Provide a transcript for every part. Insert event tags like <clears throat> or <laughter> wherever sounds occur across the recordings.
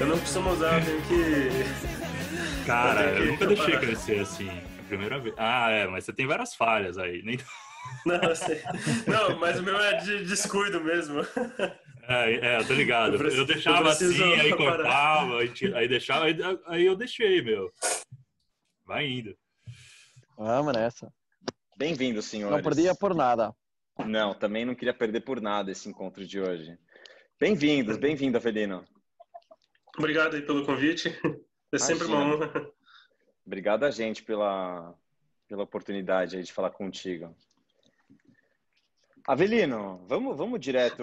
Eu não costumo usar, eu tenho que. <laughs> Cara, Eu tenho eu que nunca deixei crescer assim. a Primeira vez. Ah, é, mas você tem várias falhas aí. Nem... <laughs> Não, eu sei. não, mas o meu é de descuido mesmo. É, é, eu tô ligado. Eu preciso- Eu deixava eu assim, aí cortava, aí, deixava, aí, aí eu deixei, meu. Vai indo. Vamos nessa. Bem-vindo, senhores. Não perdia por nada. Não, também não queria perder por nada esse encontro de hoje. Bem-vindos, bem-vindo, Avelino. Obrigado aí pelo convite. É sempre uma Imagina. honra. Obrigado a gente pela, pela oportunidade aí de falar contigo. Avelino, vamos, vamos direto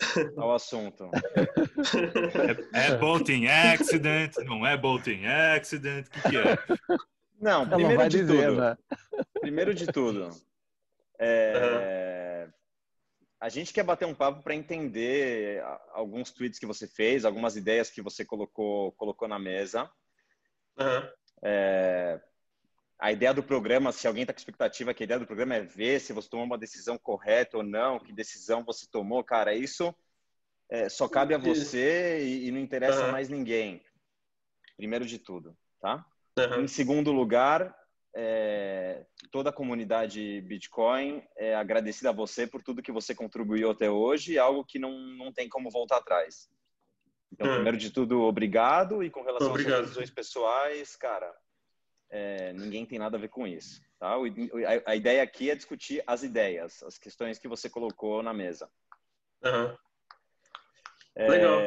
<laughs> ao assunto. É, é boating accident, não é boating accident, o que, que é? Não, não primeiro vai de dizer, tudo, né? primeiro de tudo, <laughs> é, a gente quer bater um papo para entender a- alguns tweets que você fez, algumas ideias que você colocou, colocou na mesa. Aham. É, a ideia do programa, se alguém está com expectativa que a ideia do programa é ver se você tomou uma decisão correta ou não, que decisão você tomou, cara, isso é, só cabe a você e, e não interessa Aham. mais ninguém. Primeiro de tudo, tá? Aham. Em segundo lugar, é, toda a comunidade Bitcoin é agradecida a você por tudo que você contribuiu até hoje, algo que não, não tem como voltar atrás. Então, Hum. primeiro de tudo, obrigado. E com relação Obrigado. às decisões pessoais, cara, é, ninguém tem nada a ver com isso. Tá? A, a ideia aqui é discutir as ideias, as questões que você colocou na mesa. É, Legal.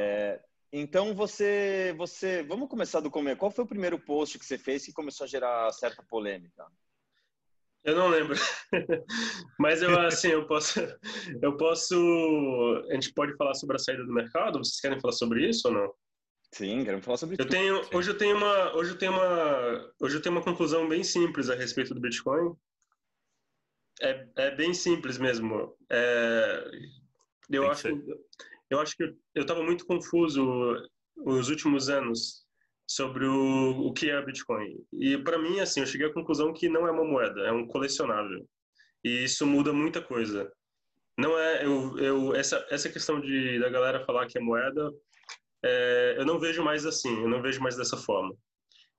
Então você, você, vamos começar do começo. Qual foi o primeiro post que você fez que começou a gerar certa polêmica? Eu não lembro. <laughs> Mas eu assim, eu posso eu posso a gente pode falar sobre a saída do mercado? Vocês querem falar sobre isso ou não? Sim, queremos falar sobre Eu tudo. tenho hoje eu tenho uma hoje eu tenho uma hoje eu tenho uma conclusão bem simples a respeito do Bitcoin. É, é bem simples mesmo. É, eu Tem que acho ser. Eu acho que eu estava muito confuso os últimos anos sobre o, o que é Bitcoin. E para mim assim, eu cheguei à conclusão que não é uma moeda, é um colecionável. E isso muda muita coisa. Não é eu, eu essa essa questão de da galera falar que é moeda é, eu não vejo mais assim, eu não vejo mais dessa forma.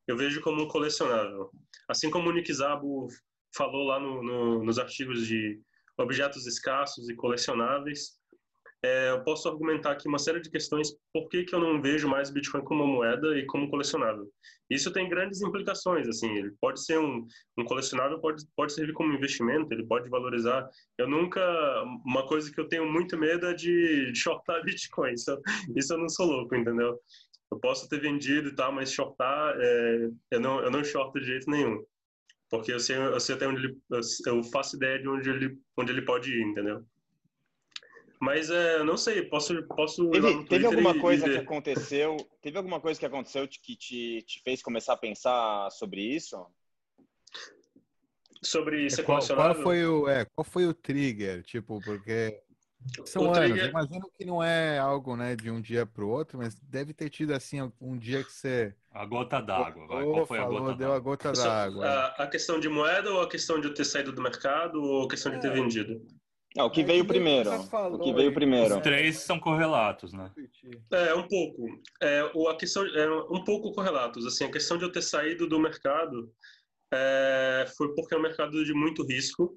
Eu vejo como um colecionável. Assim como o Nick Szabo falou lá no, no, nos artigos de objetos escassos e colecionáveis, é, eu posso argumentar aqui uma série de questões por que, que eu não vejo mais Bitcoin como moeda e como colecionável. Isso tem grandes implicações, assim, ele pode ser um, um colecionável, pode, pode servir como investimento, ele pode valorizar. Eu nunca, uma coisa que eu tenho muito medo é de, de shortar <laughs> Bitcoin, isso, isso eu não sou louco, entendeu? Eu posso ter vendido e tal, mas shortar, é, eu, não, eu não shorto de jeito nenhum. Porque eu sei, eu sei até onde ele, eu faço ideia de onde ele, onde ele pode ir, entendeu? Mas é, não sei, posso, posso Teve, teve alguma e- e coisa que aconteceu? Teve alguma coisa que aconteceu que te, te fez começar a pensar sobre isso? sobre ser Qual, qual foi o, é, qual foi o trigger? Tipo, porque são O anos. trigger- Eu imagino que não é algo, né, de um dia para o outro, mas deve ter tido assim um dia que você A gota d'água, Qual foi a falou, gota deu a d'água? gota d'água. A, a questão de moeda ou a questão de eu ter saído do mercado ou a questão de ter É. vendido? Não, o que É, veio primeiro? falou O que veio primeiro? Os três são correlatos, né? É, um pouco. É, o, a questão é um pouco correlatos. Assim, a questão de eu ter saído do mercado é, foi porque é um mercado de muito risco.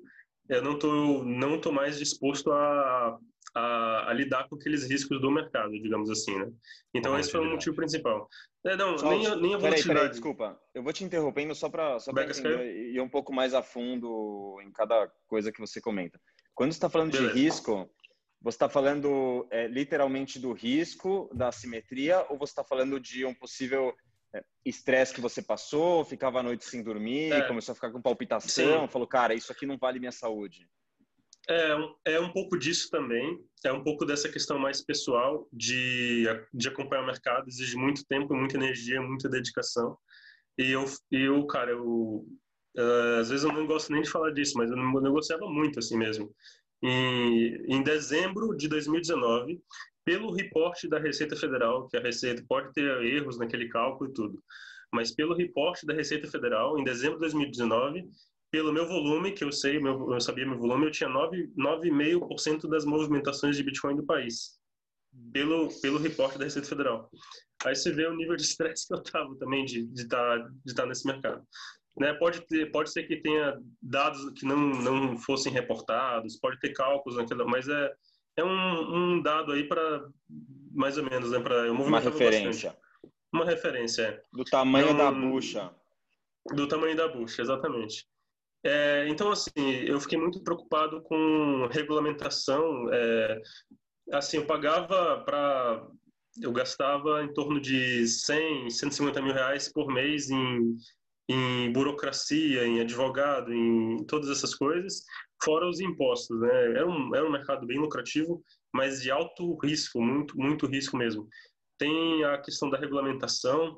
Eu não tô não tô mais disposto a, a, a lidar com aqueles riscos do mercado, digamos assim, né? Então esse foi o motivo principal. É, não, Só- nem, a- nem a Peraí, volatilidade. peraí, desculpa. Eu vou te interrompendo só para só pra Becas, entender e ir um pouco mais a fundo em cada coisa que você comenta. Quando você está falando Beleza. de risco, você está falando é, literalmente do risco, da assimetria, ou você está falando de um possível é, estresse que você passou, ficava a noite sem dormir, É. começou a ficar com palpitação, Sim. falou, cara, isso aqui não vale minha saúde. É, um- é um pouco disso também. É um pouco dessa questão mais pessoal de, de acompanhar o mercado. Exige muito tempo, muita energia, muita dedicação. E eu, eu cara, eu, eh, às vezes eu não gosto nem de falar disso, mas eu negociava muito assim mesmo. E, em dezembro de 2019, pelo reporte da Receita Federal, que a Receita pode ter erros naquele cálculo e tudo, mas pelo reporte da Receita Federal, em dezembro de 2019, pelo meu volume, que eu sei, meu, eu sabia meu volume, eu tinha 9 9,5% das movimentações de Bitcoin do país. pelo, pelo reporte da Receita Federal. Aí você vê o nível de estresse que eu estava também de estar de tá, de tá nesse mercado. Né, pode, ter, pode ser que tenha dados que não, não fossem reportados, pode ter cálculos naquilo, mas é, é um, um dado aí para, mais ou menos, né, para Uma referência. Bastante. Uma referência. Do tamanho da bucha. Do tamanho da bucha, exatamente. É, então, assim, eu fiquei muito preocupado com regulamentação. É, assim, eu pagava para... Eu gastava em torno de 100, 150 mil reais por mês em, em burocracia, em advogado, em todas essas coisas, fora os impostos, né? Era um, era um mercado bem lucrativo, mas de alto risco, muito, muito risco mesmo. Tem a questão da regulamentação,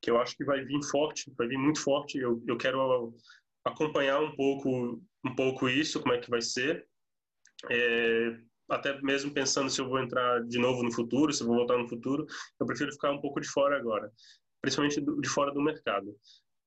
que eu acho que vai vir forte, vai vir muito forte. Eu, eu quero acompanhar um pouco, um pouco isso, como é que vai ser. É, até mesmo pensando se eu vou entrar de novo no futuro, se eu vou voltar no futuro, eu prefiro ficar um pouco de fora agora, principalmente de fora do mercado.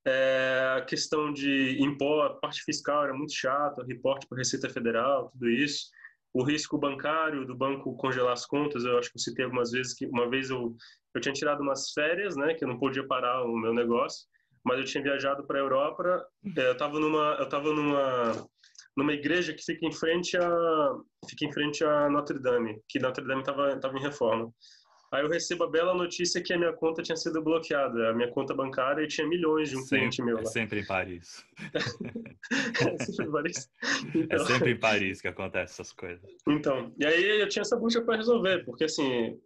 É, a questão de impor, a parte fiscal era muito chata, reporte para a Receita Federal, tudo isso. O risco bancário do banco congelar as contas, eu acho que eu citei algumas vezes que uma vez eu, eu tinha tirado umas férias, né, que eu não podia parar o meu negócio, mas eu tinha viajado para a Europa, é, eu estava numa eu tava numa numa igreja que fica em frente a fica em frente a Notre Dame, que Notre Dame estava tava em reforma. Aí eu recebo a bela notícia que a minha conta tinha sido bloqueada, a minha conta bancária e tinha milhões de um sempre, cliente meu lá. É sempre em Paris. <laughs> é sempre em Paris. Então... É sempre em Paris que acontece essas coisas. Então, e aí eu tinha essa bucha para resolver, porque assim,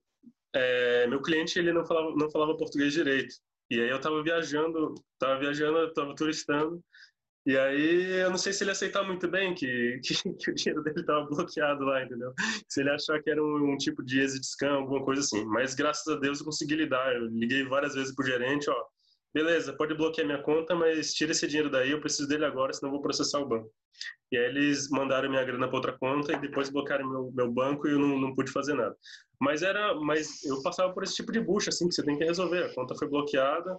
é, meu cliente ele não falava, não falava português direito. E aí eu tava viajando, tava viajando, tava turistando. E aí eu não sei se ele aceitar muito bem que, <laughs> que, que o dinheiro dele tava bloqueado lá, entendeu? Se ele achar que era um, um, tipo de exit scam, alguma coisa assim. Mas graças a Deus eu consegui lidar. Eu liguei várias vezes pro gerente, ó, beleza, pode bloquear minha conta, mas tira esse dinheiro daí, eu preciso dele agora, senão eu vou processar o banco. E aí eles mandaram minha grana para outra conta e depois bloquearam meu, meu banco e eu não, não pude fazer nada. Mas era, mas eu passava por esse tipo de bucha, assim, que você tem que resolver. A conta foi bloqueada,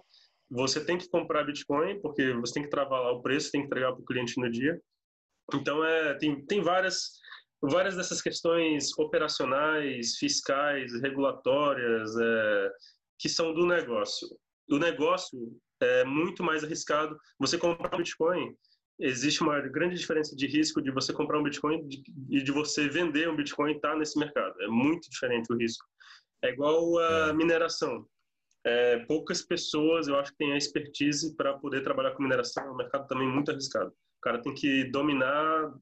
você tem que comprar Bitcoin, porque você tem que travar lá o preço, tem que entregar para o cliente no dia. Então, é, tem, tem várias, várias dessas questões operacionais, fiscais, regulatórias, é, que são do negócio. O negócio é muito mais arriscado. Você comprar Bitcoin, existe uma grande diferença de risco de você comprar um Bitcoin e de você vender um Bitcoin e estar tá nesse mercado. É muito diferente o risco. É igual a é. mineração. É, poucas pessoas, eu acho que têm a expertise para poder trabalhar com mineração. É um mercado também muito arriscado. O cara tem que dominar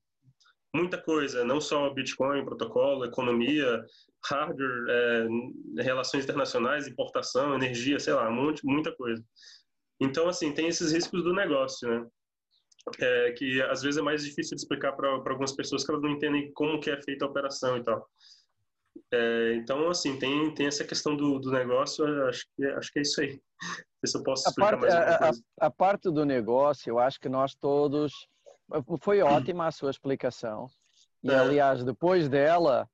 muita coisa, não só Bitcoin, protocolo, economia, hardware, é, relações internacionais, importação, energia, sei lá, um monte, muita coisa. Então, assim, tem esses riscos do negócio, né? é, que às vezes é mais difícil de explicar para algumas pessoas que elas não entendem como que é feita a operação e tal. É, então, assim, tem, tem essa questão do, do negócio, acho que, acho que é isso aí. Se eu posso explicar a parte, mais a, a, a, parte do negócio, eu acho que nós todos... Foi <clears throat> ótima a sua explicação. E, é. aliás, depois dela,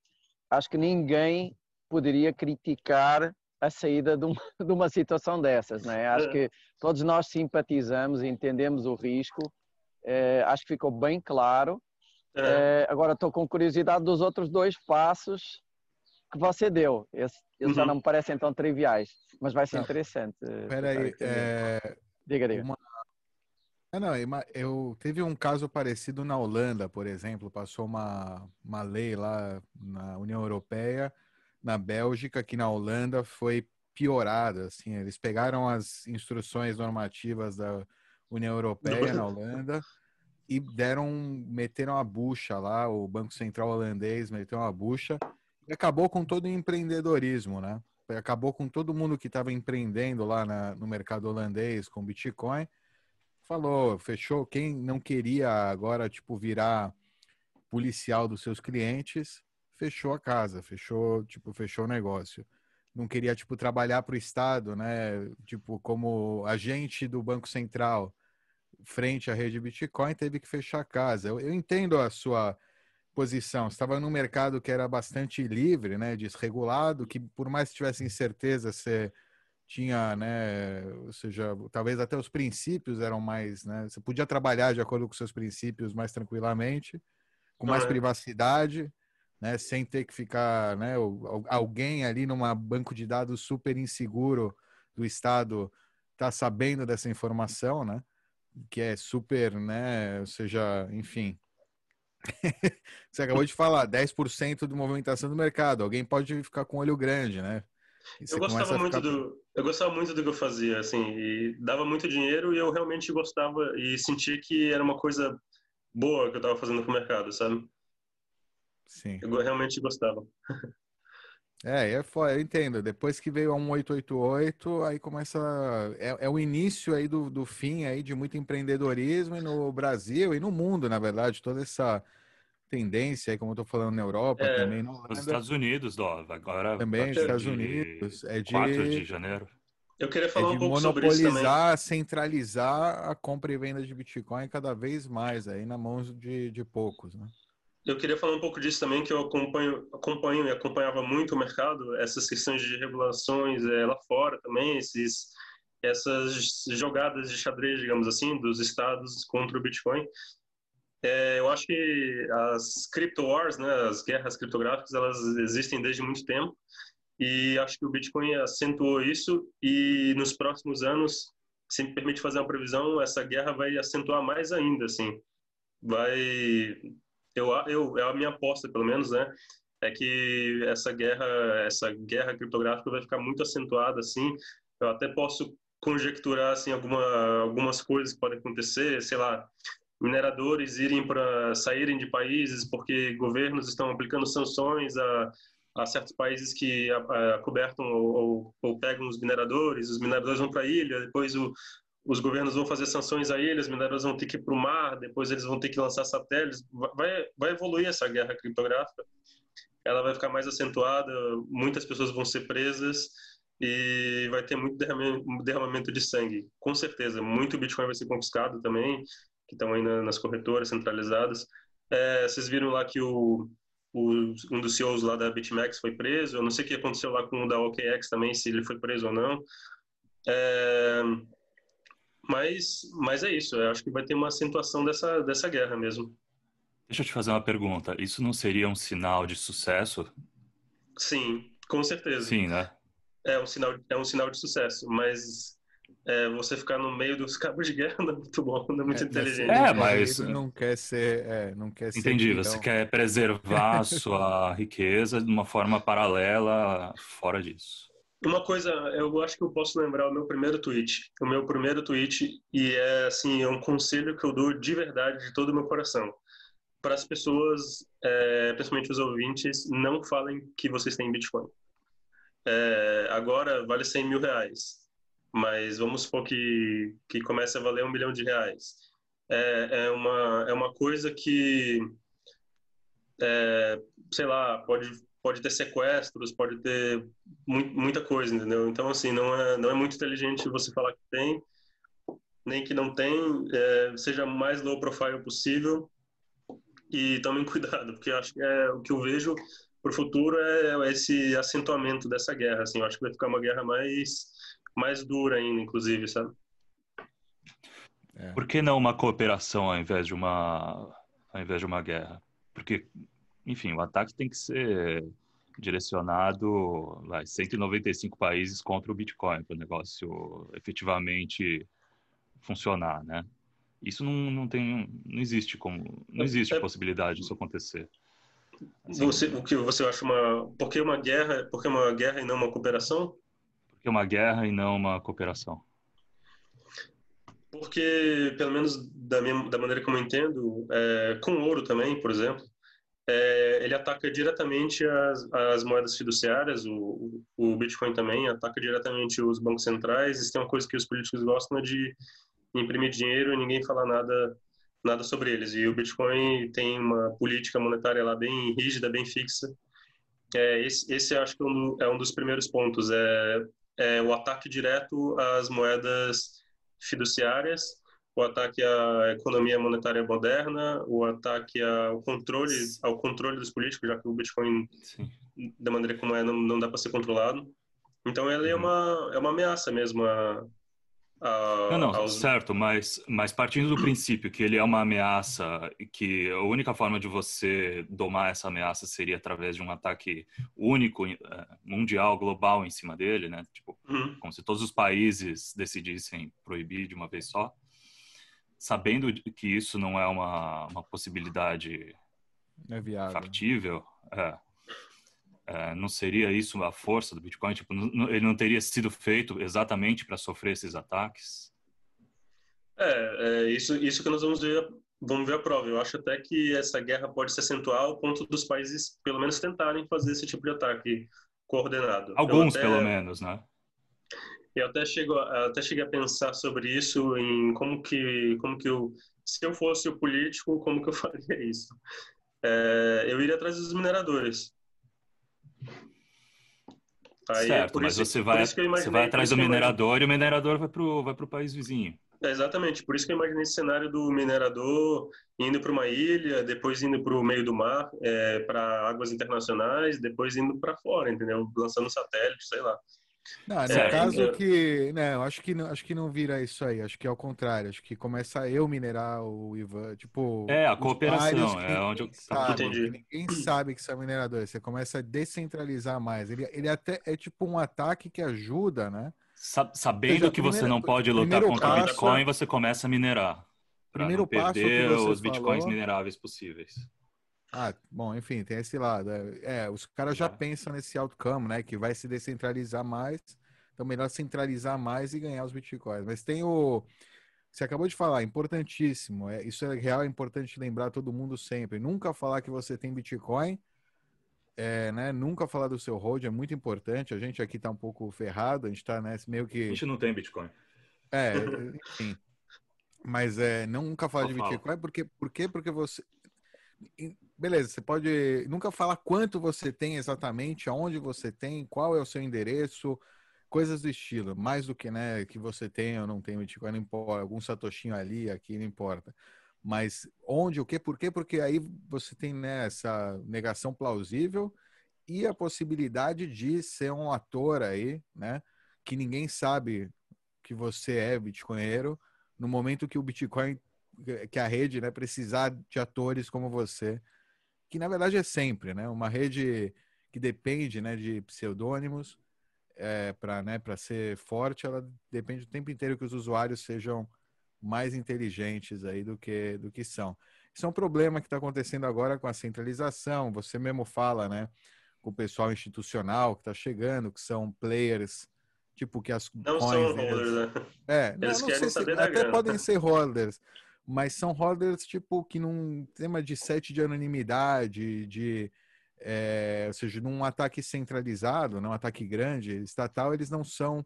acho que ninguém poderia criticar a saída de uma, <laughs> de uma situação dessas, né? Acho é. que todos nós simpatizamos e entendemos o risco é, acho que ficou bem claro. É. É, agora estou com curiosidade dos outros dois passos que você deu. Esse, eles uhum. já não me parecem tão triviais, mas vai ser interessante. Espera aí. É... Diga, diga. Uma... Ah, não, eu teve um caso parecido na Holanda, por exemplo, passou uma, uma lei lá na União Europeia, na Bélgica, que na Holanda foi piorada, assim, eles pegaram as instruções normativas da União Europeia na Holanda e deram, meteram a bucha lá, o Banco Central holandês meteu uma bucha acabou com todo o empreendedorismo, né? Acabou com todo mundo que estava empreendendo lá na, no mercado holandês com Bitcoin. Falou, fechou. Quem não queria agora, tipo, virar policial dos seus clientes, fechou a casa, fechou, tipo, fechou o negócio. Não queria, tipo, trabalhar para o Estado, né? Tipo, como agente do Banco Central frente à rede Bitcoin, teve que fechar a casa. Eu, eu entendo a sua posição. Estava num mercado que era bastante livre, né, desregulado, que por mais que tivesse incerteza, você tinha, né, ou seja, talvez até os princípios eram mais, né, você podia trabalhar de acordo com seus princípios mais tranquilamente, com mais privacidade, né, sem ter que ficar, né, alguém ali numa banco de dados super inseguro do Estado tá sabendo dessa informação, né, que é super, né, ou seja, enfim, <laughs> você acabou de falar, 10% de movimentação do mercado. Alguém pode ficar com olho grande, né? Eu gostava muito ficar... do, eu gostava muito do que eu fazia, assim, e dava muito dinheiro e eu realmente gostava e sentia que era uma coisa boa que eu estava fazendo pro mercado, sabe? Sim. Eu realmente gostava. <laughs> É, é foda, eu entendo. Depois que veio a 1888, aí começa. É, é o início aí do, do fim aí de muito empreendedorismo no Brasil e no mundo, na verdade, toda essa tendência aí, como eu tô falando na Europa, é, também Nos Estados Unidos, Dó, agora. Também nos Estados Unidos. É de 4 de janeiro. Eu queria falar é um pouco sobre isso. Monopolizar, centralizar a compra e venda de Bitcoin cada vez mais aí na mão de, de poucos, né? Eu queria falar um pouco disso também, que eu acompanho, acompanho e acompanhava muito o mercado, essas questões de regulações é, lá fora também, esses, essas jogadas de xadrez, digamos assim, dos estados contra o Bitcoin. É, eu acho que as crypto wars, né, as guerras criptográficas, elas existem desde muito tempo e acho que o Bitcoin acentuou isso e nos próximos anos, se me permite fazer uma previsão, essa guerra vai acentuar mais ainda, assim. Vai eu, eu, é a minha aposta, pelo menos, né? É que essa guerra, essa guerra criptográfica vai ficar muito acentuada, assim. Eu até posso conjecturar, assim, alguma, algumas coisas que podem acontecer, sei lá, mineradores irem para saírem de países porque governos estão aplicando sanções a, a certos países que acobertam ou, ou, ou, pegam os mineradores, os mineradores vão para a ilha, depois o, os governos vão fazer sanções a eles, mineradores vão ter que ir para o mar, depois eles vão ter que lançar satélites. Vai, vai evoluir essa guerra criptográfica, ela vai ficar mais acentuada, muitas pessoas vão ser presas e vai ter muito derramamento de sangue, com certeza. Muito Bitcoin vai ser confiscado também, que estão aí nas corretoras centralizadas. É, vocês viram lá que o, o, um dos CEOs lá da BitMEX foi preso, eu não sei o que aconteceu lá com o da OKX também, se ele foi preso ou não. É, mas, mas é isso, eu acho que vai ter uma acentuação dessa, dessa guerra mesmo. Deixa eu te fazer uma pergunta. Isso não seria um sinal de sucesso? Sim, com certeza. Sim, né? É um sinal, é um sinal de sucesso, mas é, você ficar no meio dos cabos de guerra <laughs> não é muito bom, não é muito é, inteligente. É, mas não quer ser, é, não quer Entendi. Ser, você quer preservar a sua riqueza de uma forma paralela fora disso. Uma coisa, eu acho que eu posso lembrar o meu primeiro tweet. O meu primeiro tweet, e é assim, é um conselho que eu dou de verdade, de todo o meu coração. Para as pessoas, é, principalmente os ouvintes, não falem que vocês têm Bitcoin. É, agora vale 100 mil reais, mas vamos supor que, que comece a valer um milhão de reais. É, é, uma, é uma coisa que, é, sei lá, pode pode ter sequestros, pode ter muita coisa, entendeu? Então, assim, não é, não é muito inteligente você falar que tem, nem que não tem, é, seja mais low profile possível e tomem <laughs> cuidado, porque eu acho que é, o que eu vejo para o futuro é esse acentuamento dessa guerra, assim, eu acho que vai ficar uma guerra mais, mais dura ainda, inclusive, sabe? É. Por que não uma cooperação ao invés de uma, ao invés de uma guerra? Porque enfim, o ataque tem que ser direcionado a 195 países contra o Bitcoin para o negócio efetivamente funcionar, né? Isso não, não tem, não existe como, não existe é, possibilidade disso acontecer. Assim, você, o que você acha uma, por que uma guerra, por que uma guerra e não uma cooperação? Porque uma guerra e não uma cooperação. Porque, pelo menos da, minha, da maneira como eu entendo, é, com ouro também, por exemplo, é, ele ataca diretamente as, as moedas fiduciárias, o, o Bitcoin também ataca diretamente os bancos centrais. Isso é uma coisa que os políticos gostam é de imprimir dinheiro e ninguém falar nada nada sobre eles. E o Bitcoin tem uma política monetária lá bem rígida, bem fixa. É, esse, esse acho que é um, é um dos primeiros pontos, é, é o ataque direto às moedas fiduciárias o ataque à economia monetária moderna, o ataque ao controle, ao controle dos políticos, já que o Bitcoin, Sim. da maneira como é, não, não dá para ser controlado. Então, ele é uhum. uma é uma ameaça mesmo a, não, não, aos... certo, mas, mas partindo do princípio que ele é uma ameaça e que a única forma de você domar essa ameaça seria através de um ataque único, eh, mundial, global em cima dele, né? Tipo, uhum. como se todos os países decidissem proibir de uma vez só, sabendo que isso não é uma, uma possibilidade é factível, é, é, não seria isso a força do Bitcoin? Tipo, não, ele não teria sido feito exatamente para sofrer esses ataques? É, é, isso, isso que nós vamos ver, vamos ver a prova. Eu acho até que essa guerra pode se acentuar ao ponto dos países, pelo menos, tentarem fazer esse tipo de ataque coordenado. Alguns, até, pelo menos, né? Eu até, chego, até cheguei a pensar sobre isso, em como que, como que eu, se eu fosse o político, como que eu <laughs> faria isso. É, eu iria atrás dos mineradores Aí é certo, mas isso, você vai, você vai atrás do minerador e o minerador vai para o vai pro país vizinho. É exatamente, por isso que eu imaginei esse cenário do minerador indo para uma ilha, depois indo para o meio do mar, é, para águas internacionais, depois indo para fora, entendeu? Lançando um satélite, sei lá. Não, no é, caso é... que, né, eu acho que não, acho que não vira isso aí, acho que é o contrário, acho que começa eu minerar o Ivan, tipo, É, a cooperação, é onde eu sabe, ninguém sabe que são mineradores, você começa a descentralizar mais. Ele, ele até é tipo um ataque que ajuda, né? Sabendo seja, que você primeiro, não pode lutar contra o Bitcoin, você começa a minerar. Para não perder os bitcoins falou, mineráveis possíveis. Ah, bom, enfim, tem esse lado. É, é os caras já é. pensam nesse outcome, né? Que vai se descentralizar mais. Então, melhor centralizar mais e ganhar os bitcoins. Mas tem o. Você acabou de falar, importantíssimo. É, isso é real, é importante lembrar todo mundo sempre. Nunca falar que você tem Bitcoin. É, né? Nunca falar do seu hold é muito importante. A gente aqui tá um pouco ferrado, a gente tá né, meio que. A gente não tem Bitcoin. É, enfim. Mas é, nunca falar de Bitcoin, porque, por quê? Porque você beleza, você pode nunca falar quanto você tem exatamente, aonde você tem, qual é o seu endereço, coisas do estilo, mais do que, né, que você tem ou não tem Bitcoin, não importa, algum satoshinho ali, aqui, não importa. Mas onde, o que, por quê? Porque aí você tem né, essa negação plausível e a possibilidade de ser um ator aí, né, que ninguém sabe que você é bitcoinheiro no momento que o Bitcoin que a rede né, precisar de atores como você que na verdade é sempre, né? Uma rede que depende né, de pseudônimos é, para né, ser forte, ela depende o tempo inteiro que os usuários sejam mais inteligentes aí do que, do que são. Isso é um problema que está acontecendo agora com a centralização. Você mesmo fala, né? Com o pessoal institucional que está chegando, que são players, tipo que as não coins, são holders, né? É, eles não, não querem saber se, da até grana. podem ser holders, mas são holders tipo que num tema de sete de anonimidade, de é, ou seja, num ataque centralizado, num ataque grande, estatal, eles não são,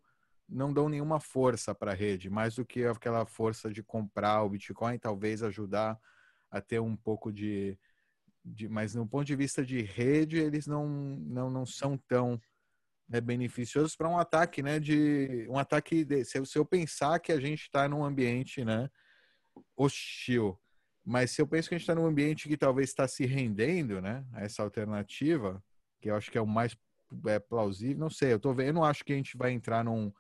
não dão nenhuma força para a rede, mais do que aquela força de comprar o Bitcoin, talvez ajudar a ter um pouco de, de mas no ponto de vista de rede, eles não, não, não são tão é, beneficiosos para um ataque, né? De um ataque de, se, se eu pensar que a gente está num ambiente, né? Hostil. Mas se eu penso que a gente está num ambiente que talvez está se rendendo, né, a essa alternativa, que eu acho que é o mais é, plausível, não sei, eu tô vendo, eu não acho que a gente vai entrar num,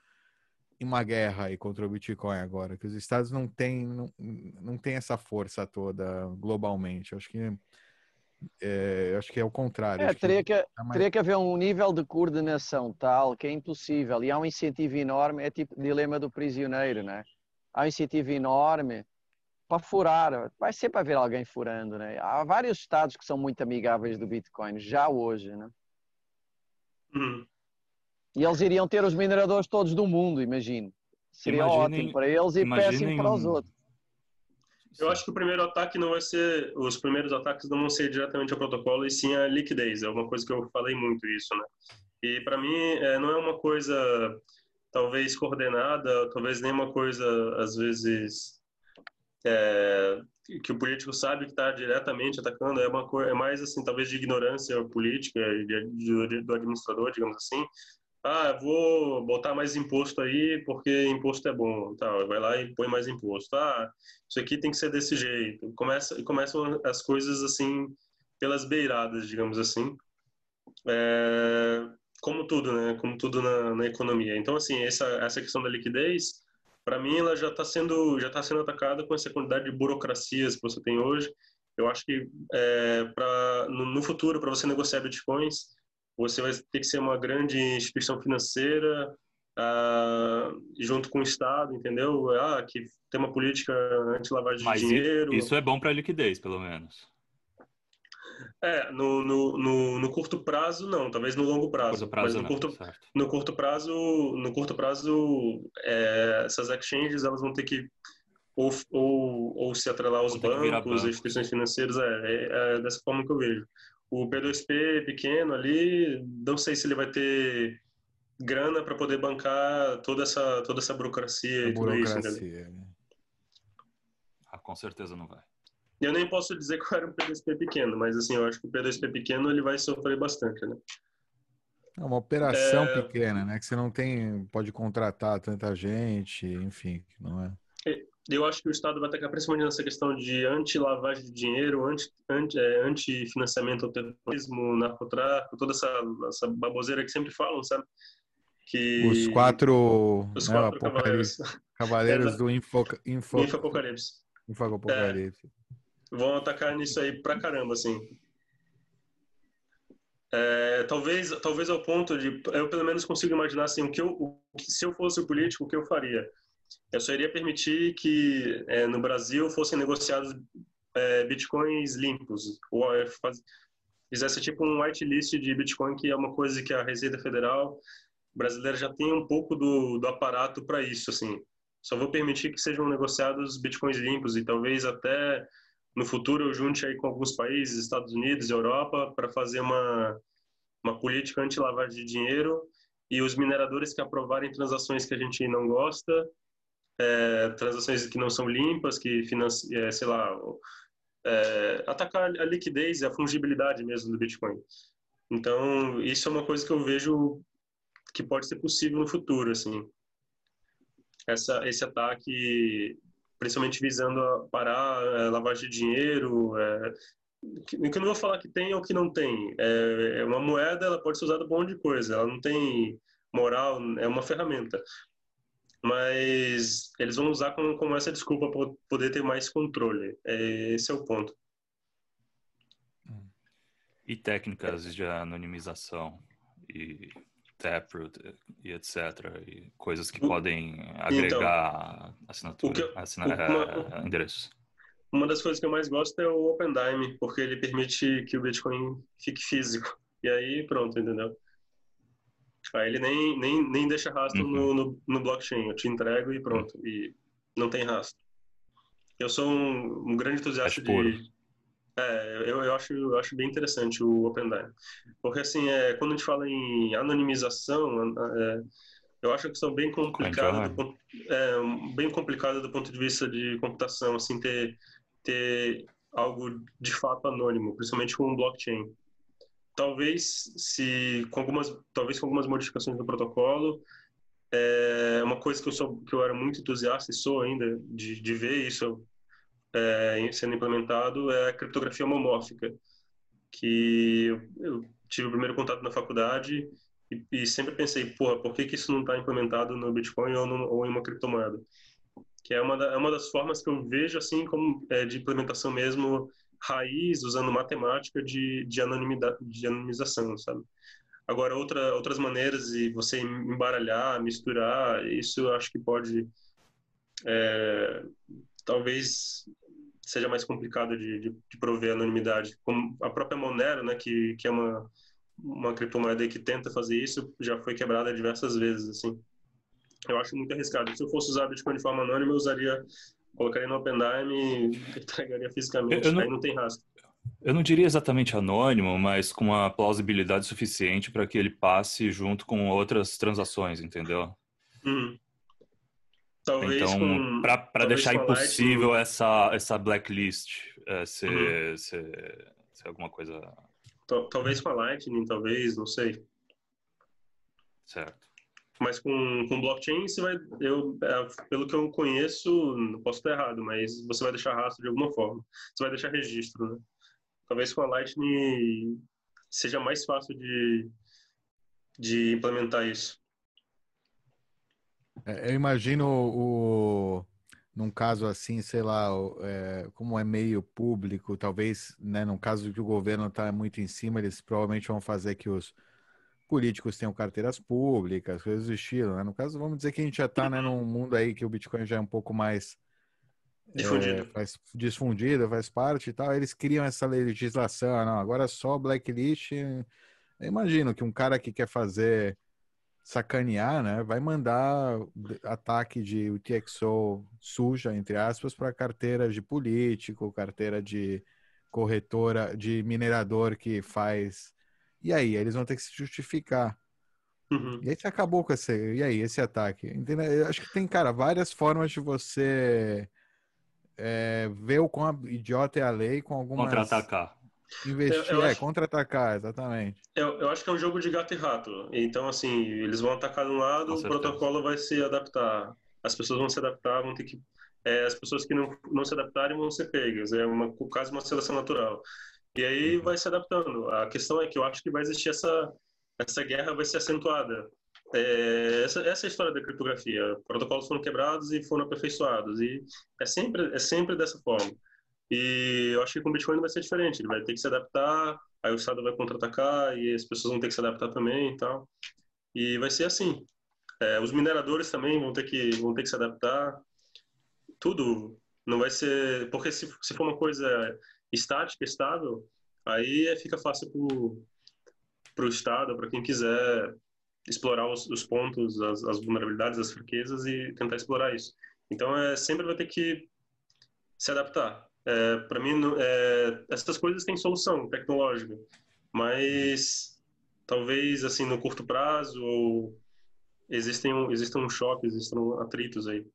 em uma guerra aí contra o Bitcoin agora, que os Estados não têm não, não tem essa força toda globalmente. Eu acho que é, acho que é o contrário. É, teria, que, que é mais... teria que haver um nível de coordenação tal que é impossível e há um incentivo enorme, é tipo dilema do prisioneiro, né? Há um incentivo enorme para furar. Vai sempre haver alguém furando, né? Há vários estados que são muito amigáveis do Bitcoin, já hoje, né? Uhum. E eles iriam ter os mineradores todos do mundo, imagino. Seria imaginem, ótimo para eles e péssimo para os outros. Eu acho que o primeiro ataque não vai ser. Os primeiros ataques não vão ser diretamente ao protocolo, e sim a liquidez. É uma coisa que eu falei muito isso, né? E para mim é, não é uma coisa talvez coordenada, talvez nem uma coisa às vezes é, que o político sabe que está diretamente atacando é uma coisa é mais assim talvez de ignorância política de, de, do administrador digamos assim. Ah vou botar mais imposto aí porque imposto é bom tal vai lá e põe mais imposto. Ah isso aqui tem que ser desse jeito. Começa começam as coisas assim pelas beiradas digamos assim. É, como tudo né? Como tudo na, na economia. Então assim essa essa questão da liquidez para mim ela já está sendo já está sendo atacada com essa quantidade de burocracias que você tem hoje. Eu acho que é, para no, no, futuro para você negociar bitcoins você vai ter que ser uma grande instituição financeira ah, junto com o Estado, entendeu? Ah, que tem uma política anti-lavagem de dinheiro. Isso é bom para a liquidez, pelo menos. É, no, no, no, no, curto prazo não, talvez no longo prazo. Curto prazo mas no não, curto, no curto prazo, no curto prazo, é, essas exchanges elas vão ter que ou, ou, ou se atrelar aos bancos, às instituições financeiras, é, é, é, dessa forma que eu vejo. O P2P pequeno ali, não sei se ele vai ter grana para poder bancar toda essa toda essa burocracia A e tudo burocracia, isso. Né? Ah, com certeza não vai. Eu nem posso dizer <laughs> que eu era um P2P pequeno, mas assim, eu acho que o P2P pequeno ele vai sofrer bastante, né? É uma operação é... pequena, né? Que você não tem, pode contratar tanta gente, enfim, não é? Eu acho que o Estado vai atacar principalmente nessa questão de anti-lavagem de dinheiro, anti-financiamento anti, é, anti ao terrorismo, narcotráfico, toda essa, essa baboseira que sempre falam, sabe? Que... Os quatro, Os né, quatro cavaleiros, cavaleiros do <laughs> Info, Info... É vão atacar nisso aí pra caramba, assim. É, talvez, talvez ao ponto de, eu pelo menos consigo imaginar assim, o que eu, o, se eu fosse o político, o que eu faria? Eu só iria permitir que é, no Brasil fossem negociados é, bitcoins limpos, ou faz, fizesse tipo um whitelist de bitcoin, que é uma coisa que a Receita Federal brasileira já tem um pouco do, do aparato para isso, assim. Só vou permitir que sejam negociados bitcoins limpos e talvez até no futuro eu junte aí com alguns países, Estados Unidos, Europa, para fazer uma, uma política anti-lavagem de dinheiro e os mineradores que aprovarem transações que a gente não gosta, é, transações que não são limpas, que financiam, é, sei lá, é, atacar a liquidez e a fungibilidade mesmo do Bitcoin. Então, isso é uma coisa que eu vejo que pode ser possível no futuro, assim. Essa, esse ataque principalmente visando parar é, lavagem de dinheiro. É, que, que eu não vou falar que tem ou que não tem. É, é uma moeda, ela pode ser usada para um monte de coisa. Ela não tem moral, é uma ferramenta. Mas eles vão usar como, como essa desculpa para poder ter mais controle. É, esse é o ponto. E técnicas de anonimização e Taproot e etc. E coisas que podem então, agregar então, assinatura, eu, assina, uma, uh, endereços. Uma das coisas que eu mais gosto é o OpenDime, porque ele permite que o Bitcoin fique físico. E aí, pronto, entendeu? Aí ele nem, nem, nem deixa rastro uhum. no, no, no, blockchain. Eu te entrego e pronto. Uhum. E não tem rastro. Eu sou um, um grande entusiasta de, é, eu, eu, acho, eu acho bem interessante o OpenDime. Porque, assim, é, quando a gente fala em anonimização, é, eu acho que são bem complicadas do, é, bem complicado do ponto de vista de computação, assim, ter, ter algo de fato anônimo, principalmente com um blockchain. Talvez, se, com algumas, talvez com algumas modificações do protocolo, é uma coisa que eu, sou, que eu era muito entusiasta e sou ainda de, de ver isso é, sendo implementado é a criptografia homomórfica, que eu, tive o primeiro contato na faculdade e, e, sempre pensei, porra, por que, que isso não está implementado no Bitcoin ou, no, ou, em uma criptomoeda? Que é uma, da, é uma das formas que eu vejo assim como é, de implementação mesmo raiz, usando matemática de, de, anonimidade, de anonimização, sabe? Agora, outra, outras maneiras de você embaralhar, misturar, isso eu acho que pode, é, talvez seja mais complicado de, de, de, prover anonimidade. Como a própria Monero, né, que, que é uma, uma criptomoeda que tenta fazer isso, já foi quebrada diversas vezes, assim. Eu acho muito arriscado. Se eu fosse usar Bitcoin de forma anônima, eu usaria, colocaria no OpenDime e <laughs> entregaria fisicamente. Não, Aí não tem rastro. Eu não diria exatamente anônimo, mas com uma plausibilidade suficiente para que ele passe junto com outras transações, entendeu? Uhum. Talvez então, para deixar impossível Lightning... essa, essa blacklist é, ser, uhum. ser, ser, alguma coisa. Talvez com a Lightning, talvez, não sei. Certo. Mas com, com blockchain, você vai. Eu, é, pelo que eu conheço, não posso estar errado, mas você vai deixar rastro de alguma forma. Você vai deixar registro, né? Talvez com a Lightning seja mais fácil de, de implementar isso. É, eu imagino o, num caso assim, sei lá, é, como é meio público, talvez, né, num caso que o governo está muito em cima, eles provavelmente vão fazer que os políticos tenham carteiras públicas, coisas do estilo, né? No caso, vamos dizer que a gente já está né, num mundo aí que o Bitcoin já é um pouco mais difundido, é, faz, difundido, faz parte e tal, eles criam essa legislação, não, agora só blacklist. Eu imagino que um cara que quer fazer sacanear, né, vai mandar ataque de UTXO suja, entre aspas, para carteira de político, carteira de corretora, de minerador que faz. E aí, eles vão ter que se justificar. Uhum. E aí você acabou com esse. E aí, esse ataque? Entendeu? Eu acho que tem, cara, várias formas de você é, ver o quão idiota é a lei com algumas. Contra-atacar. Investir, eu, eu é, acho... contra-atacar, exatamente. Eu, eu acho que é um jogo de gato e rato. Então, assim, eles vão atacar de um lado, o protocolo vai se adaptar. As pessoas vão se adaptar, vão ter que. É, as pessoas que não, não se adaptarem vão ser pegas. É uma, quase uma seleção natural. E aí uhum. vai se adaptando. A questão é que eu acho que vai existir essa, essa guerra, vai ser acentuada. É, essa, essa é a história da criptografia. Protocolos foram quebrados e foram aperfeiçoados. E é sempre, é sempre dessa forma. E eu acho que com o Bitcoin vai ser diferente. Ele vai ter que se adaptar, aí o Estado vai contra-atacar e as pessoas vão ter que se adaptar também e tal. E vai ser assim. É, os mineradores também vão ter que vão ter que se adaptar. Tudo não vai ser porque se, se for uma coisa estática, estável, aí fica fácil para o Estado, para quem quiser explorar os, os pontos, as, as, vulnerabilidades, as fraquezas e tentar explorar isso. Então, é, sempre vai ter que se adaptar. É, para mim, é, essas coisas têm solução tecnológica, mas talvez assim no curto prazo ou existem um, existem um choque, existem atritos aí.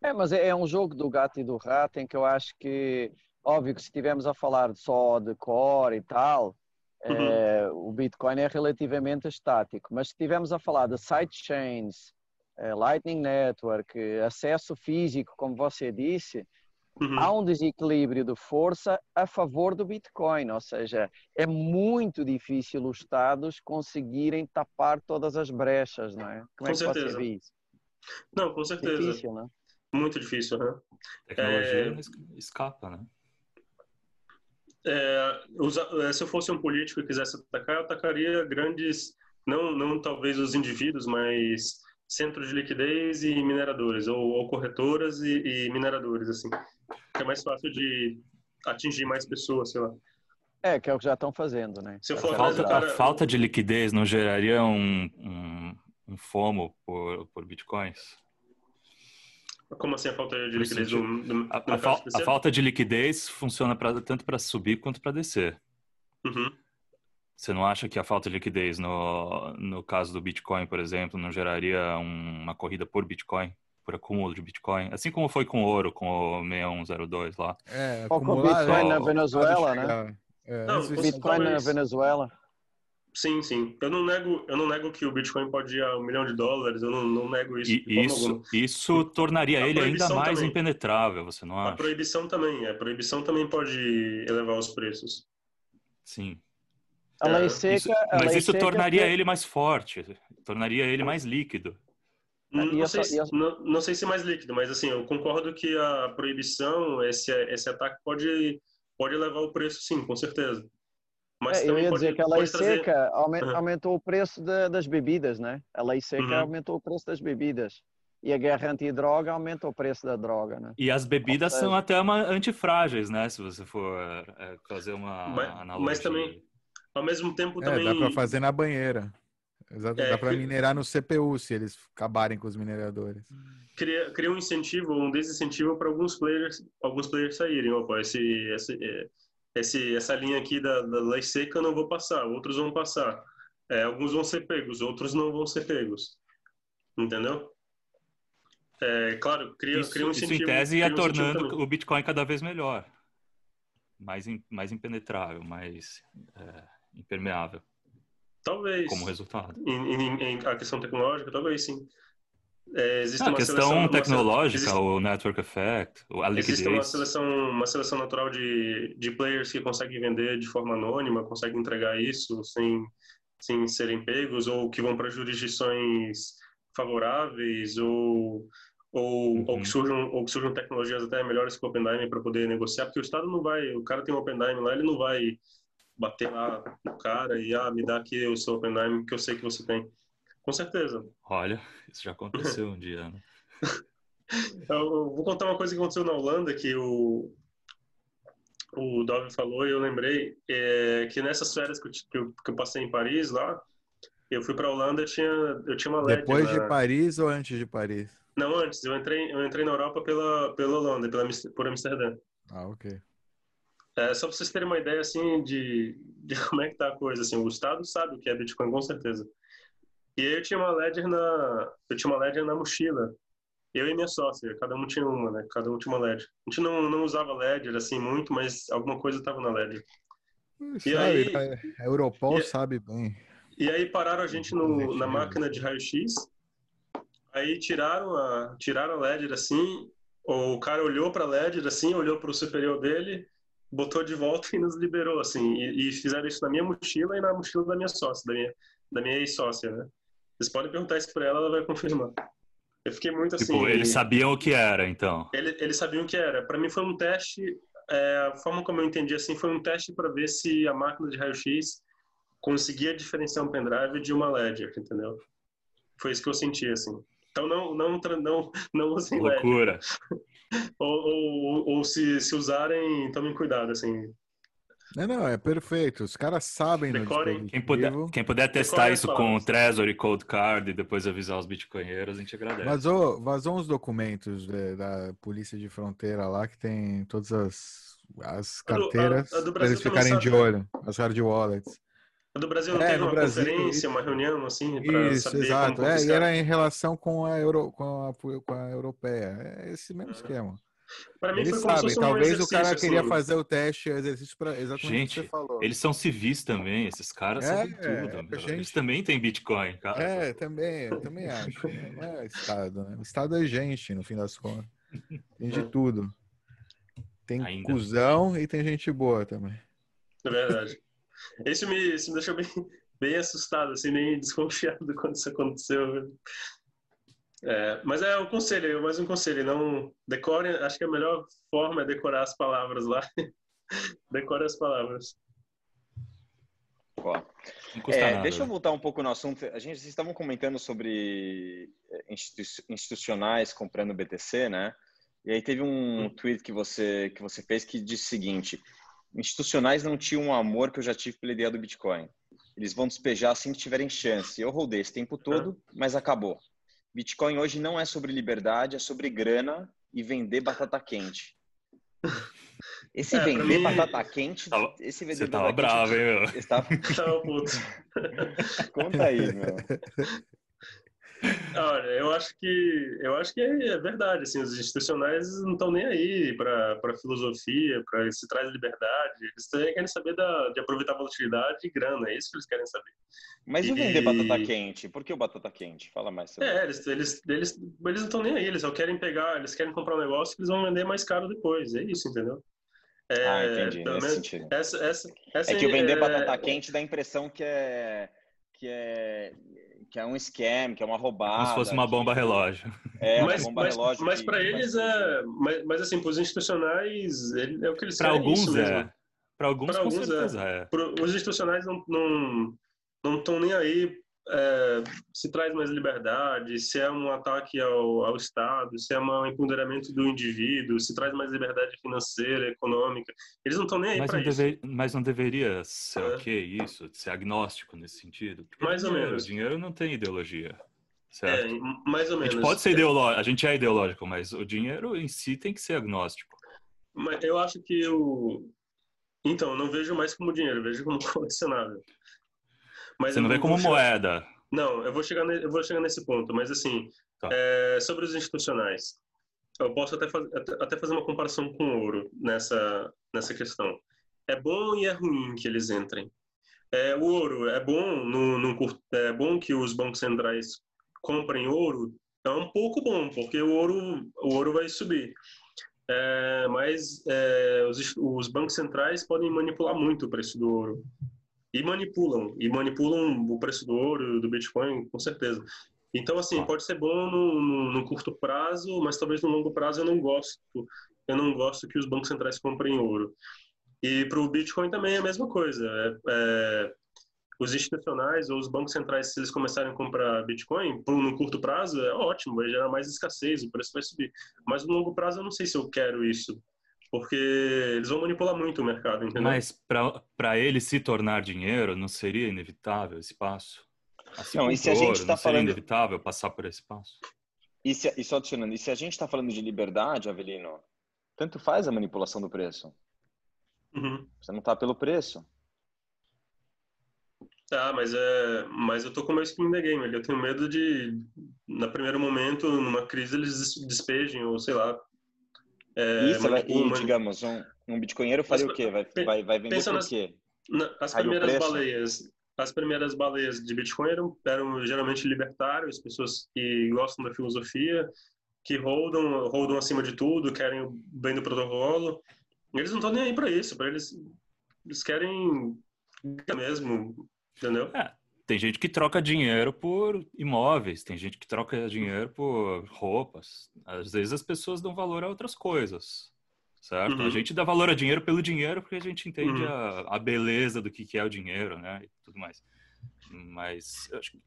É, mas é, é um jogo do gato e do rato em que eu acho que, óbvio que se estivermos a falar só de core e tal, uhum. é, o Bitcoin é relativamente estático, mas se estivermos a falar de sidechains, é, Lightning Network, acesso físico, como você disse, Uhum. Há um desequilíbrio de força a favor do Bitcoin, ou seja, é muito difícil os Estados conseguirem tapar todas as brechas, não é? Como com é certeza. você vê isso? Não, com certeza. Difícil, né? Muito difícil, né? Tecnologia é... escapa, né? É, é, se eu fosse um político e quisesse atacar, eu atacaria grandes, não, não talvez os indivíduos, mas centros de liquidez e mineradores, ou, ou corretoras e, e, mineradores, assim. É mais fácil de atingir mais pessoas, sei lá. É, que é o que já estão fazendo, né? Se eu for a, falta, cara... a falta de liquidez não geraria um, um, um FOMO por, por bitcoins? Como assim a falta de liquidez? Do, do, a, a, fal, a, falta de liquidez funciona pra, tanto para subir quanto para descer. Uhum. Você não acha que a falta de liquidez no, no caso do Bitcoin, por exemplo, não geraria uma corrida por Bitcoin? Por acúmulo de Bitcoin? Assim como foi com o ouro, com o 6102 lá. É, com o Bitcoin na Venezuela, né? É, não, Bitcoin na Venezuela. Sim, sim. Eu não nego, eu não nego que o Bitcoin pode ir a um milhão de dólares. Eu não, não nego isso. E isso, isso tornaria ele ainda mais também. impenetrável, você não acha? A proibição também. A proibição também pode elevar os preços. Sim. A lei seca. Isso, a mas lei isso seca tornaria ele mais forte, tornaria ele mais líquido. Não, não, sei se, não, não, sei se mais líquido, mas assim, eu concordo que a proibição, esse, esse ataque pode, pode levar o preço, sim, com certeza. Mas é, eu ia pode, dizer que a lei seca trazer... aumentou, uhum. o preço de, das bebidas, né? A lei seca uhum. aumentou o preço das bebidas. E a guerra antidroga aumenta o preço da droga, né? E as bebidas seja... são até uma, antifrágeis, né? Se você for é, fazer uma mas, analogia. Mas também, ao mesmo tempo, também. É, dá para fazer na banheira. Exato, é, dá para minerar no CPU se eles acabarem com os mineradores. Cria, cria um incentivo, um desincentivo para alguns players, alguns players saírem. Opa, esse, esse, é, esse, essa linha aqui da, da lei seca eu não vou passar, outros vão passar. É, alguns vão ser pegos, outros não vão ser pegos. Entendeu? É, claro, cria, isso, cria um incentivo. Isso em tese ia um tornando o Bitcoin cada vez melhor. Mais, mais impenetrável, mais é, impermeável. Talvez. Como resultado. Em, em, em a questão tecnológica, talvez sim. É, existe ah, a questão seleção, tecnológica, existe, o network effect, a liquidez. Existe uma seleção, uma seleção natural de, de players que conseguem vender de forma anônima, conseguem entregar isso sem, sem serem pegos, ou que vão para jurisdições favoráveis ou ou, uhum. ou, que surjam, ou que surjam tecnologias até melhores que o OpenDime para poder negociar, porque o Estado não vai, o cara tem um OpenDime lá, ele não vai bater lá no cara e, ah, me dá aqui o seu OpenDime que eu sei que você tem. Com certeza. Olha, isso já aconteceu um dia, né? <laughs> eu vou contar uma coisa que aconteceu na Holanda, que o, o Dove falou e eu lembrei, é, que nessas férias que eu, que eu, passei em Paris lá, eu fui para a Holanda, eu tinha, eu tinha uma LED Depois na... de Paris ou antes de Paris? Não, antes. Eu entrei, eu entrei na Europa pela, pela Holanda, pela, por Amsterdã. Ah, ok. É, só para vocês terem uma ideia, assim, de, de <laughs> como é que tá a coisa, assim, o Estado sabe o que é Bitcoin, com certeza. E aí eu tinha uma Ledger na, eu tinha uma Ledger na mochila. Eu e minha sócia, cada um tinha uma, né? Cada um tinha uma Ledger. A gente não, não usava Ledger, assim, muito, mas alguma coisa estava na Ledger. E aí, a Europol e, sabe bem. E aí pararam a gente no, na máquina de raio-x Aí tiraram a, tiraram a Ledger assim, o cara olhou para a Ledger assim, olhou para o superior dele, botou de volta e nos liberou assim. E, e fizeram isso na minha mochila e na mochila da minha sócia, da minha, da minha ex-sócia, né? Vocês podem perguntar isso para ela, ela vai confirmar. Eu fiquei muito tipo, assim. Tipo, eles sabiam o que era, então. Ele, eles sabiam o que era. Para mim foi um teste. É, a forma como eu entendi assim foi um teste para ver se a máquina de raio-x conseguia diferenciar um pendrive de uma Ledger, entendeu? Foi isso que eu senti assim. Então não, não, não, não usem Loucura. <laughs> ou, ou, ou, se, se usarem, tomem cuidado, assim. Não, não, é perfeito. Os caras sabem Decorem. Quem puder, quem puder testar isso com o Trezor e Cold Card e depois avisar os bitcoinheiros, a gente agradece. Vazou, vazou uns documentos de, da Polícia de Fronteira lá que tem todas as, as carteiras para eles ficarem de olho, as hard wallets. Do Brasil não é, teve uma Brasil, conferência, uma reunião assim para saber exato. como é, e era em relação com a, Euro, com a, com a europeia. É esse mesmo esquema. Para mim eles sabem, talvez o cara queria assim. fazer o teste, o exercício para exatamente gente, o que você falou. Eles são civis também, esses caras é, sabem tudo. É, gente... Eles também têm Bitcoin, cara. É, também, eu também acho. Não é Estado, né? O Estado é gente, no fim das contas. Tem de tudo. Tem Ainda. cuzão e tem gente boa também. É verdade. Esse me, esse me deixou bem, bem assustado, assim, nem desconfiado <laughs> quando isso aconteceu. É, mas é um conselho, mais um conselho, não decore, acho que a melhor forma é decorar as palavras lá. <laughs> decore as palavras. É, deixa eu voltar um pouco no assunto. A gente, vocês estavam comentando sobre é, institucionais comprando BTC, né? E aí teve um hum. tweet que você que você fez que disse o seguinte: institucionais não tinham o amor que eu já tive pela ideia do Bitcoin. Eles vão despejar assim que tiverem chance. Eu rodei esse tempo todo, mas acabou. Bitcoin hoje não é sobre liberdade, é sobre grana e vender batata quente. Esse é, vender mim... batata quente, tava... esse vender Você tava bravo, hein, meu? Estava... tava puto. <laughs> Conta aí, meu. <laughs> Olha, eu acho que eu acho que é, verdade, assim, os institucionais não estão nem aí para para filosofia, para se traz liberdade, eles querem saber da, de aproveitar a volatilidade e grana, é isso que eles querem saber. Mas e, vender batata quente? Por que o batata quente? Fala mais sobre É, eles eles eles, eles não estão nem aí, eles só querem pegar, eles querem comprar um negócio que eles vão vender mais caro depois, é isso, entendeu? É, ah, entendi, nesse sentido. Essa, essa, essa é que o vender é, batata quente dá a impressão que é que é que é um scam, que é uma roubada. Como se fosse uma bomba relógio. É, uma mas, bomba mas, relógio. Mas para eles é. Mas, mas assim, para os institucionais, é o que eles pra querem. Alguns é. Para alguns, pra alguns, com certeza é. é. Os institucionais não estão não, não nem aí é, se traz mais liberdade, se é um ataque ao, ao Estado, se é um empoderamento do indivíduo, se traz mais liberdade financeira, econômica. Eles não estão nem aí para isso. Deve, mas não deveria ser é. ok isso, ser agnóstico nesse sentido? Porque mais ou menos. O dinheiro não tem ideologia. Certo? É, mais ou menos. A gente pode ser ideológico, a gente é ideológico, mas o dinheiro em si tem que ser agnóstico. Mas eu acho que o. Então, não vejo mais como dinheiro, vejo como <laughs> colecionável. Mas Você não vê como chegar... moeda. Não, eu vou chegar, ne... eu vou chegar nesse ponto, mas assim, tá. é... sobre os institucionais, eu posso até, faz... até fazer uma comparação com o ouro nessa, nessa questão. É bom e é ruim que eles entrem. É, o ouro é bom, no, no, é bom que os bancos centrais comprem ouro, é um pouco bom, porque o ouro, o ouro vai subir. É, mas é, os, os bancos centrais podem manipular muito o preço do ouro e manipulam, e manipulam o preço do ouro, do Bitcoin, com certeza. Então, assim, pode ser bom no, no, no, curto prazo, mas talvez no longo prazo eu não gosto. Eu não gosto que os bancos centrais comprem ouro. E para o Bitcoin também é a mesma coisa. É, é, os institucionais ou os bancos centrais, se eles começarem a comprar Bitcoin, no curto prazo, é ótimo, vai gerar mais escassez, o preço vai subir. Mas no longo prazo, eu não sei se eu quero isso. Porque eles vão manipular muito o mercado, entendeu? Mas para ele se tornar dinheiro, não seria inevitável esse passo? Assim não, e se a gente está falando inevitável passar por esse passo? E, se, e só adicionando, e se a gente está falando de liberdade, Avelino, tanto faz a manipulação do preço. Uhum. Você não está pelo preço. Tá, mas é, mas eu tô com o meu skin in the game. Eu tenho medo de, no primeiro momento, numa crise, eles despejem ou sei lá. É, Isso, vai, e digamos, um, um bitcoinheiro faria o quê? Vai, vai, vai vender por nas, quê? Na, as primeiras baleias, as primeiras baleias de Bitcoin eram, eram geralmente libertários, pessoas que gostam da filosofia, que rodam, rodam acima de tudo, querem o bem do protocolo. Eles não estão nem aí para isso, para eles eles querem mesmo, entendeu? É, tem gente que troca dinheiro por imóveis, tem gente que troca dinheiro por roupas. Às vezes as pessoas dão valor a outras coisas, certo? Uhum. A gente dá valor a dinheiro pelo dinheiro porque a gente entende uhum. a, a beleza do que, que é o dinheiro, né? E tudo mais. Mas acho que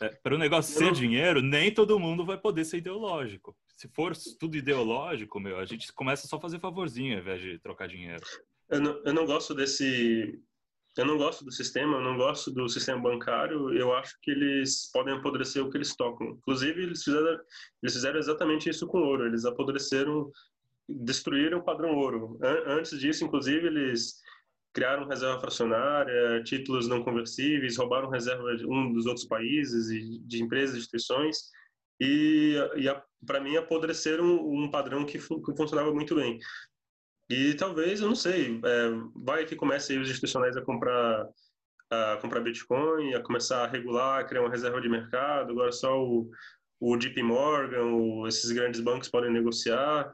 é, para o negócio ser dinheiro, nem todo mundo vai poder ser ideológico. Se for tudo ideológico, meu, a gente começa só a fazer favorzinho ao invés de trocar dinheiro. Eu não, eu não gosto desse. Eu não gosto do sistema, eu não gosto do sistema bancário. Eu acho que eles podem apodrecer o que eles tocam. Inclusive, eles fizeram, eles fizeram exatamente isso com ouro. Eles apodreceram, destruíram o padrão ouro. Antes disso, inclusive, eles criaram reserva fracionária, títulos não conversíveis, roubaram reserva de um dos outros países e de empresas instituições e, e para mim apodreceram um, um padrão que, que, funcionava muito bem. E talvez, eu não sei, é, vai que comece os institucionais a comprar a comprar Bitcoin, a começar a regular, a criar uma reserva de mercado, agora só o, o JP Morgan, o, esses grandes bancos podem negociar.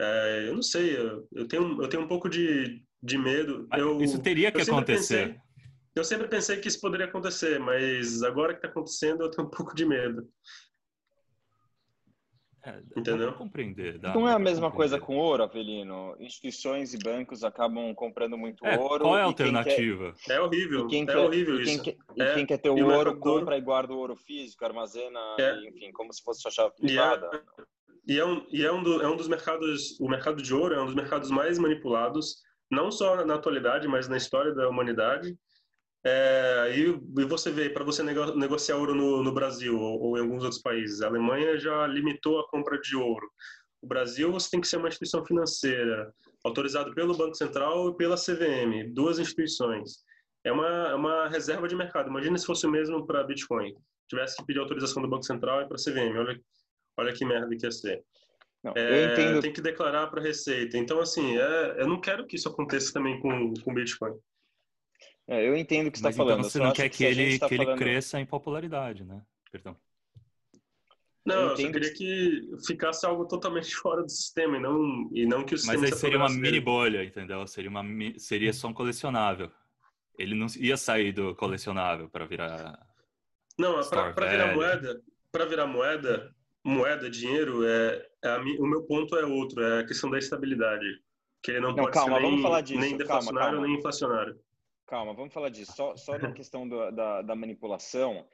É, eu não sei, eu, eu, tenho, eu tenho um pouco de, de medo. Eu, isso teria que acontecer. Pensei, eu sempre pensei que isso poderia acontecer, mas agora que está acontecendo, eu tenho um pouco de medo. É, Entendeu? compreender. Dá, não é a mesma coisa com ouro, Avelino. Instituições e bancos acabam comprando muito é, ouro. Qual é a alternativa? Quer... É horrível. E quem é quer, horrível e quem Quer, e é, quem quer ter o ouro, compra e guarda o ouro físico, armazena, é. enfim, como se fosse sua chave privada. E é, um, e é um, do, é um dos mercados, o mercado de ouro é um dos mercados mais manipulados não só na atualidade, mas na história da humanidade. É, e, e, você vê, para você nego, negociar ouro no, no Brasil ou, ou, em alguns outros países, a Alemanha já limitou a compra de ouro. O Brasil, você tem que ser uma instituição financeira, autorizado pelo Banco Central e pela CVM, duas instituições. É uma, é uma reserva de mercado. Imagina se fosse o mesmo para Bitcoin. Tivesse que pedir autorização do Banco Central e para a CVM. Olha, olha que merda que ia ser. Não, é. Tem que declarar para a Receita. Então, assim, é, eu não quero que isso aconteça também com o Bitcoin. É, eu entendo o que você está falando. Então você não quer que, que ele, tá que falando... ele cresça em popularidade, né? Perdão. Não, eu, eu só queria que ficasse algo totalmente <laughs> fora do sistema e não, e não que o sistema. Mas aí seria uma mini bolha, entendeu? Seria, uma, seria só um colecionável. Ele não ia sair do colecionável para virar. Não, para virar moeda, para virar moeda, moeda, dinheiro, é, é a, o meu ponto é outro, é a questão da estabilidade. Que ele não, não pode calma, ser nem, vamos falar disso. nem deflacionário calma, calma. nem inflacionário. Calma, vamos falar disso. Só, só da <laughs> questão do, da, da manipulação,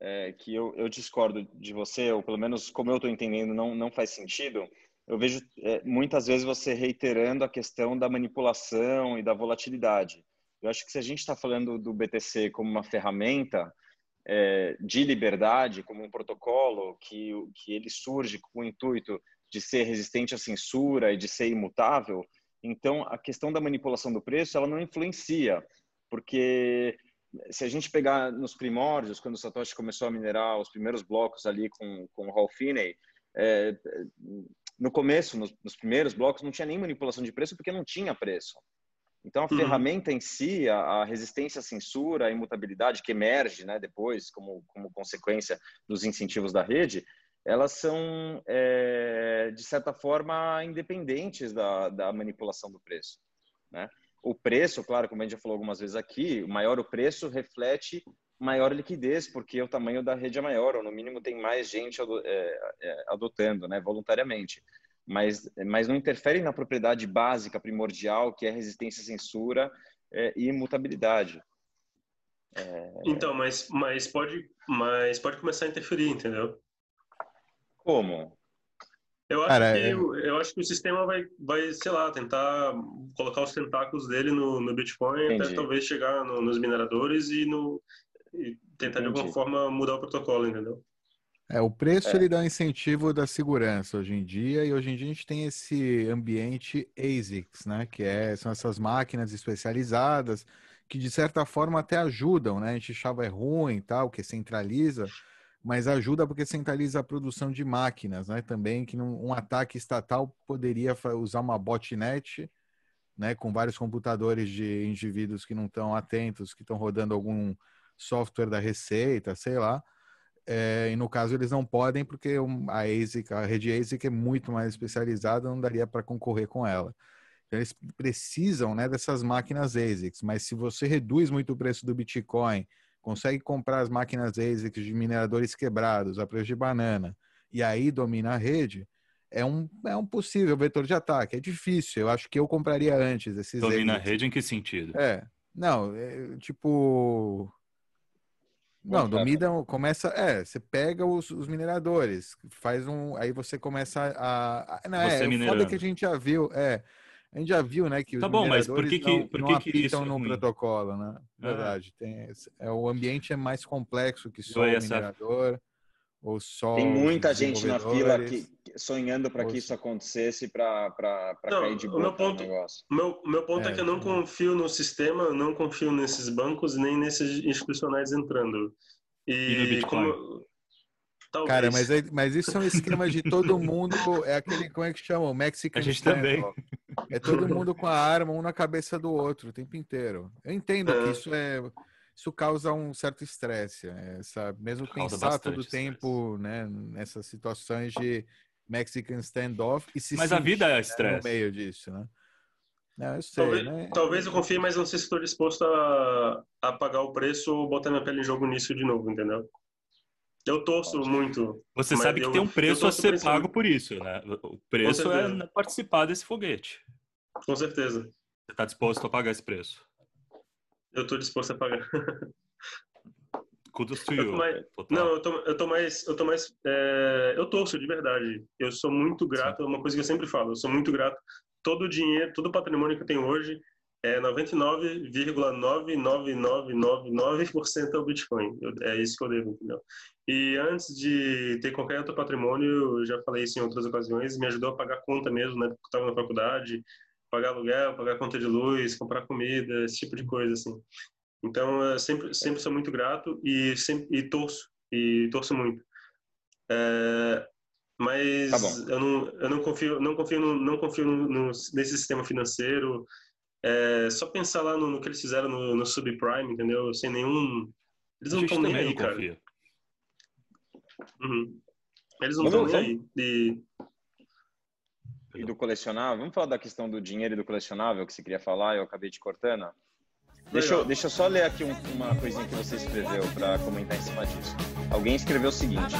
é, que eu, eu discordo de você, ou pelo menos como eu estou entendendo, não, não faz sentido. Eu vejo é, muitas vezes você reiterando a questão da manipulação e da volatilidade. Eu acho que se a gente está falando do BTC como uma ferramenta, é, de liberdade como um protocolo que, que ele surge com o intuito de ser resistente à censura e de ser imutável, então a questão da manipulação do preço ela não influencia, porque se a gente pegar nos primórdios, quando o Satoshi começou a minerar os primeiros blocos ali com, com o Hal Finney, é, no começo, nos, nos primeiros blocos, não tinha nem manipulação de preço porque não tinha preço. Então, a uhum. ferramenta em si, a, a, resistência à censura, a imutabilidade que emerge né, depois como, como consequência dos incentivos da rede, elas são, é, de certa forma, independentes da, da manipulação do preço. Né? O preço, claro, como a gente já falou algumas vezes aqui, o maior o preço reflete maior liquidez, porque o tamanho da rede é maior, ou no mínimo tem mais gente é, é, adotando, né, voluntariamente. Mas, mas não interfere na propriedade básica, primordial, que é resistência à censura é, e imutabilidade. É... Então, mas, mas, pode, mas pode começar a interferir, entendeu? Como? Eu acho, Cara, que, é... eu acho que o sistema vai, vai, sei lá, tentar colocar os tentáculos dele no, no Bitcoin Entendi. até talvez chegar no, nos mineradores e, no, e tentar Entendi. de alguma forma mudar o protocolo, entendeu? É, o preço é. ele dá um incentivo da segurança hoje em dia, e hoje em dia a gente tem esse ambiente ASICs, né? Que é, são essas máquinas especializadas que de certa forma até ajudam, né? A gente achava é ruim tal, que centraliza, mas ajuda porque centraliza a produção de máquinas, né? Também que num, um ataque estatal poderia usar uma botnet, né? Com vários computadores de indivíduos que não estão atentos, que estão rodando algum software da Receita, sei lá. É, e no caso eles não podem porque a ASIC, a rede ASIC é muito mais especializada, não daria para concorrer com ela. Então eles precisam, né, dessas máquinas ASICs. Mas se você reduz muito o preço do Bitcoin consegue comprar as máquinas ASICs de mineradores quebrados a preço de banana e aí domina a rede, é um, é um possível vetor de ataque. É difícil. Eu acho que eu compraria antes esses. Domina ASICs. a rede em que sentido? É. Não, é, tipo. Não, domina, começa. É, você pega os, os, mineradores, faz um. Aí você começa a. a não, você é, foda que a gente já viu. É, a gente já viu, né, que tá os bom, mas por que, que, não, por não que apitam no é protocolo, né? Verdade. Tem, é, o ambiente é mais complexo que só o minerador ou só Tem muita gente na fila que, sonhando para que isso acontecesse para cair de boa o meu ponto, negócio. Meu, meu ponto é, é que eu não confio no sistema, não confio nesses bancos nem nesses institucionais entrando. E, e no Bitcoin? Como, Talvez. Cara, mas, é, mas isso é um esquema de todo mundo. É aquele, como é que chama? O Mexican A gente stand, também. É todo <laughs> mundo com a arma, um na cabeça do outro o tempo inteiro. Eu entendo é. que isso é. Isso causa um certo estresse. É, essa, mesmo causa pensar todo o tempo né, nessas situações de Mexican standoff e se Mas a vida é estresse. Né, no meio disso, né? Não, eu sei, talvez, né? talvez eu confie, mas não sei se estou disposto a, a pagar o preço ou botar minha pele em jogo nisso de novo, entendeu? Eu torço muito. Você sabe que eu, tem um preço a ser pago por isso, né? O preço é participar desse foguete. Com certeza. Você está disposto a pagar esse preço? Eu estou disposto a pagar. <laughs> Kudos to you. Mais... Não, eu tô, eu tô mais. Eu tô mais. É... Eu torço de verdade. Eu sou muito grato. É uma coisa que eu sempre falo. Eu sou muito grato. Todo o dinheiro, todo o patrimônio que eu tenho hoje é 99,99999% ao Bitcoin. é isso que eu devo, entendeu? E antes de ter qualquer outro patrimônio, eu já falei isso em outras ocasiões, me ajudou a pagar conta mesmo, né? Porque estava na faculdade, pagar aluguel, pagar conta de luz, comprar comida, esse tipo de coisa, assim. Então, eu sempre, sempre sou muito grato e, sempre, e torço, e torço muito. É, mas tá eu, não, eu não confio, não confio, no, não confio no, no, nesse sistema financeiro, é, só pensar lá no, no, que eles fizeram no, no subprime, entendeu? Sem nenhum. Eles não estão nem aí, cara. Uhum. Eles não estão nem aí. E... e do colecionável? Vamos falar da questão do dinheiro e do colecionável que você queria falar, eu acabei te cortando. Deixa eu, deixa eu só ler aqui um, uma coisinha que você escreveu para comentar em cima disso. Alguém escreveu o seguinte.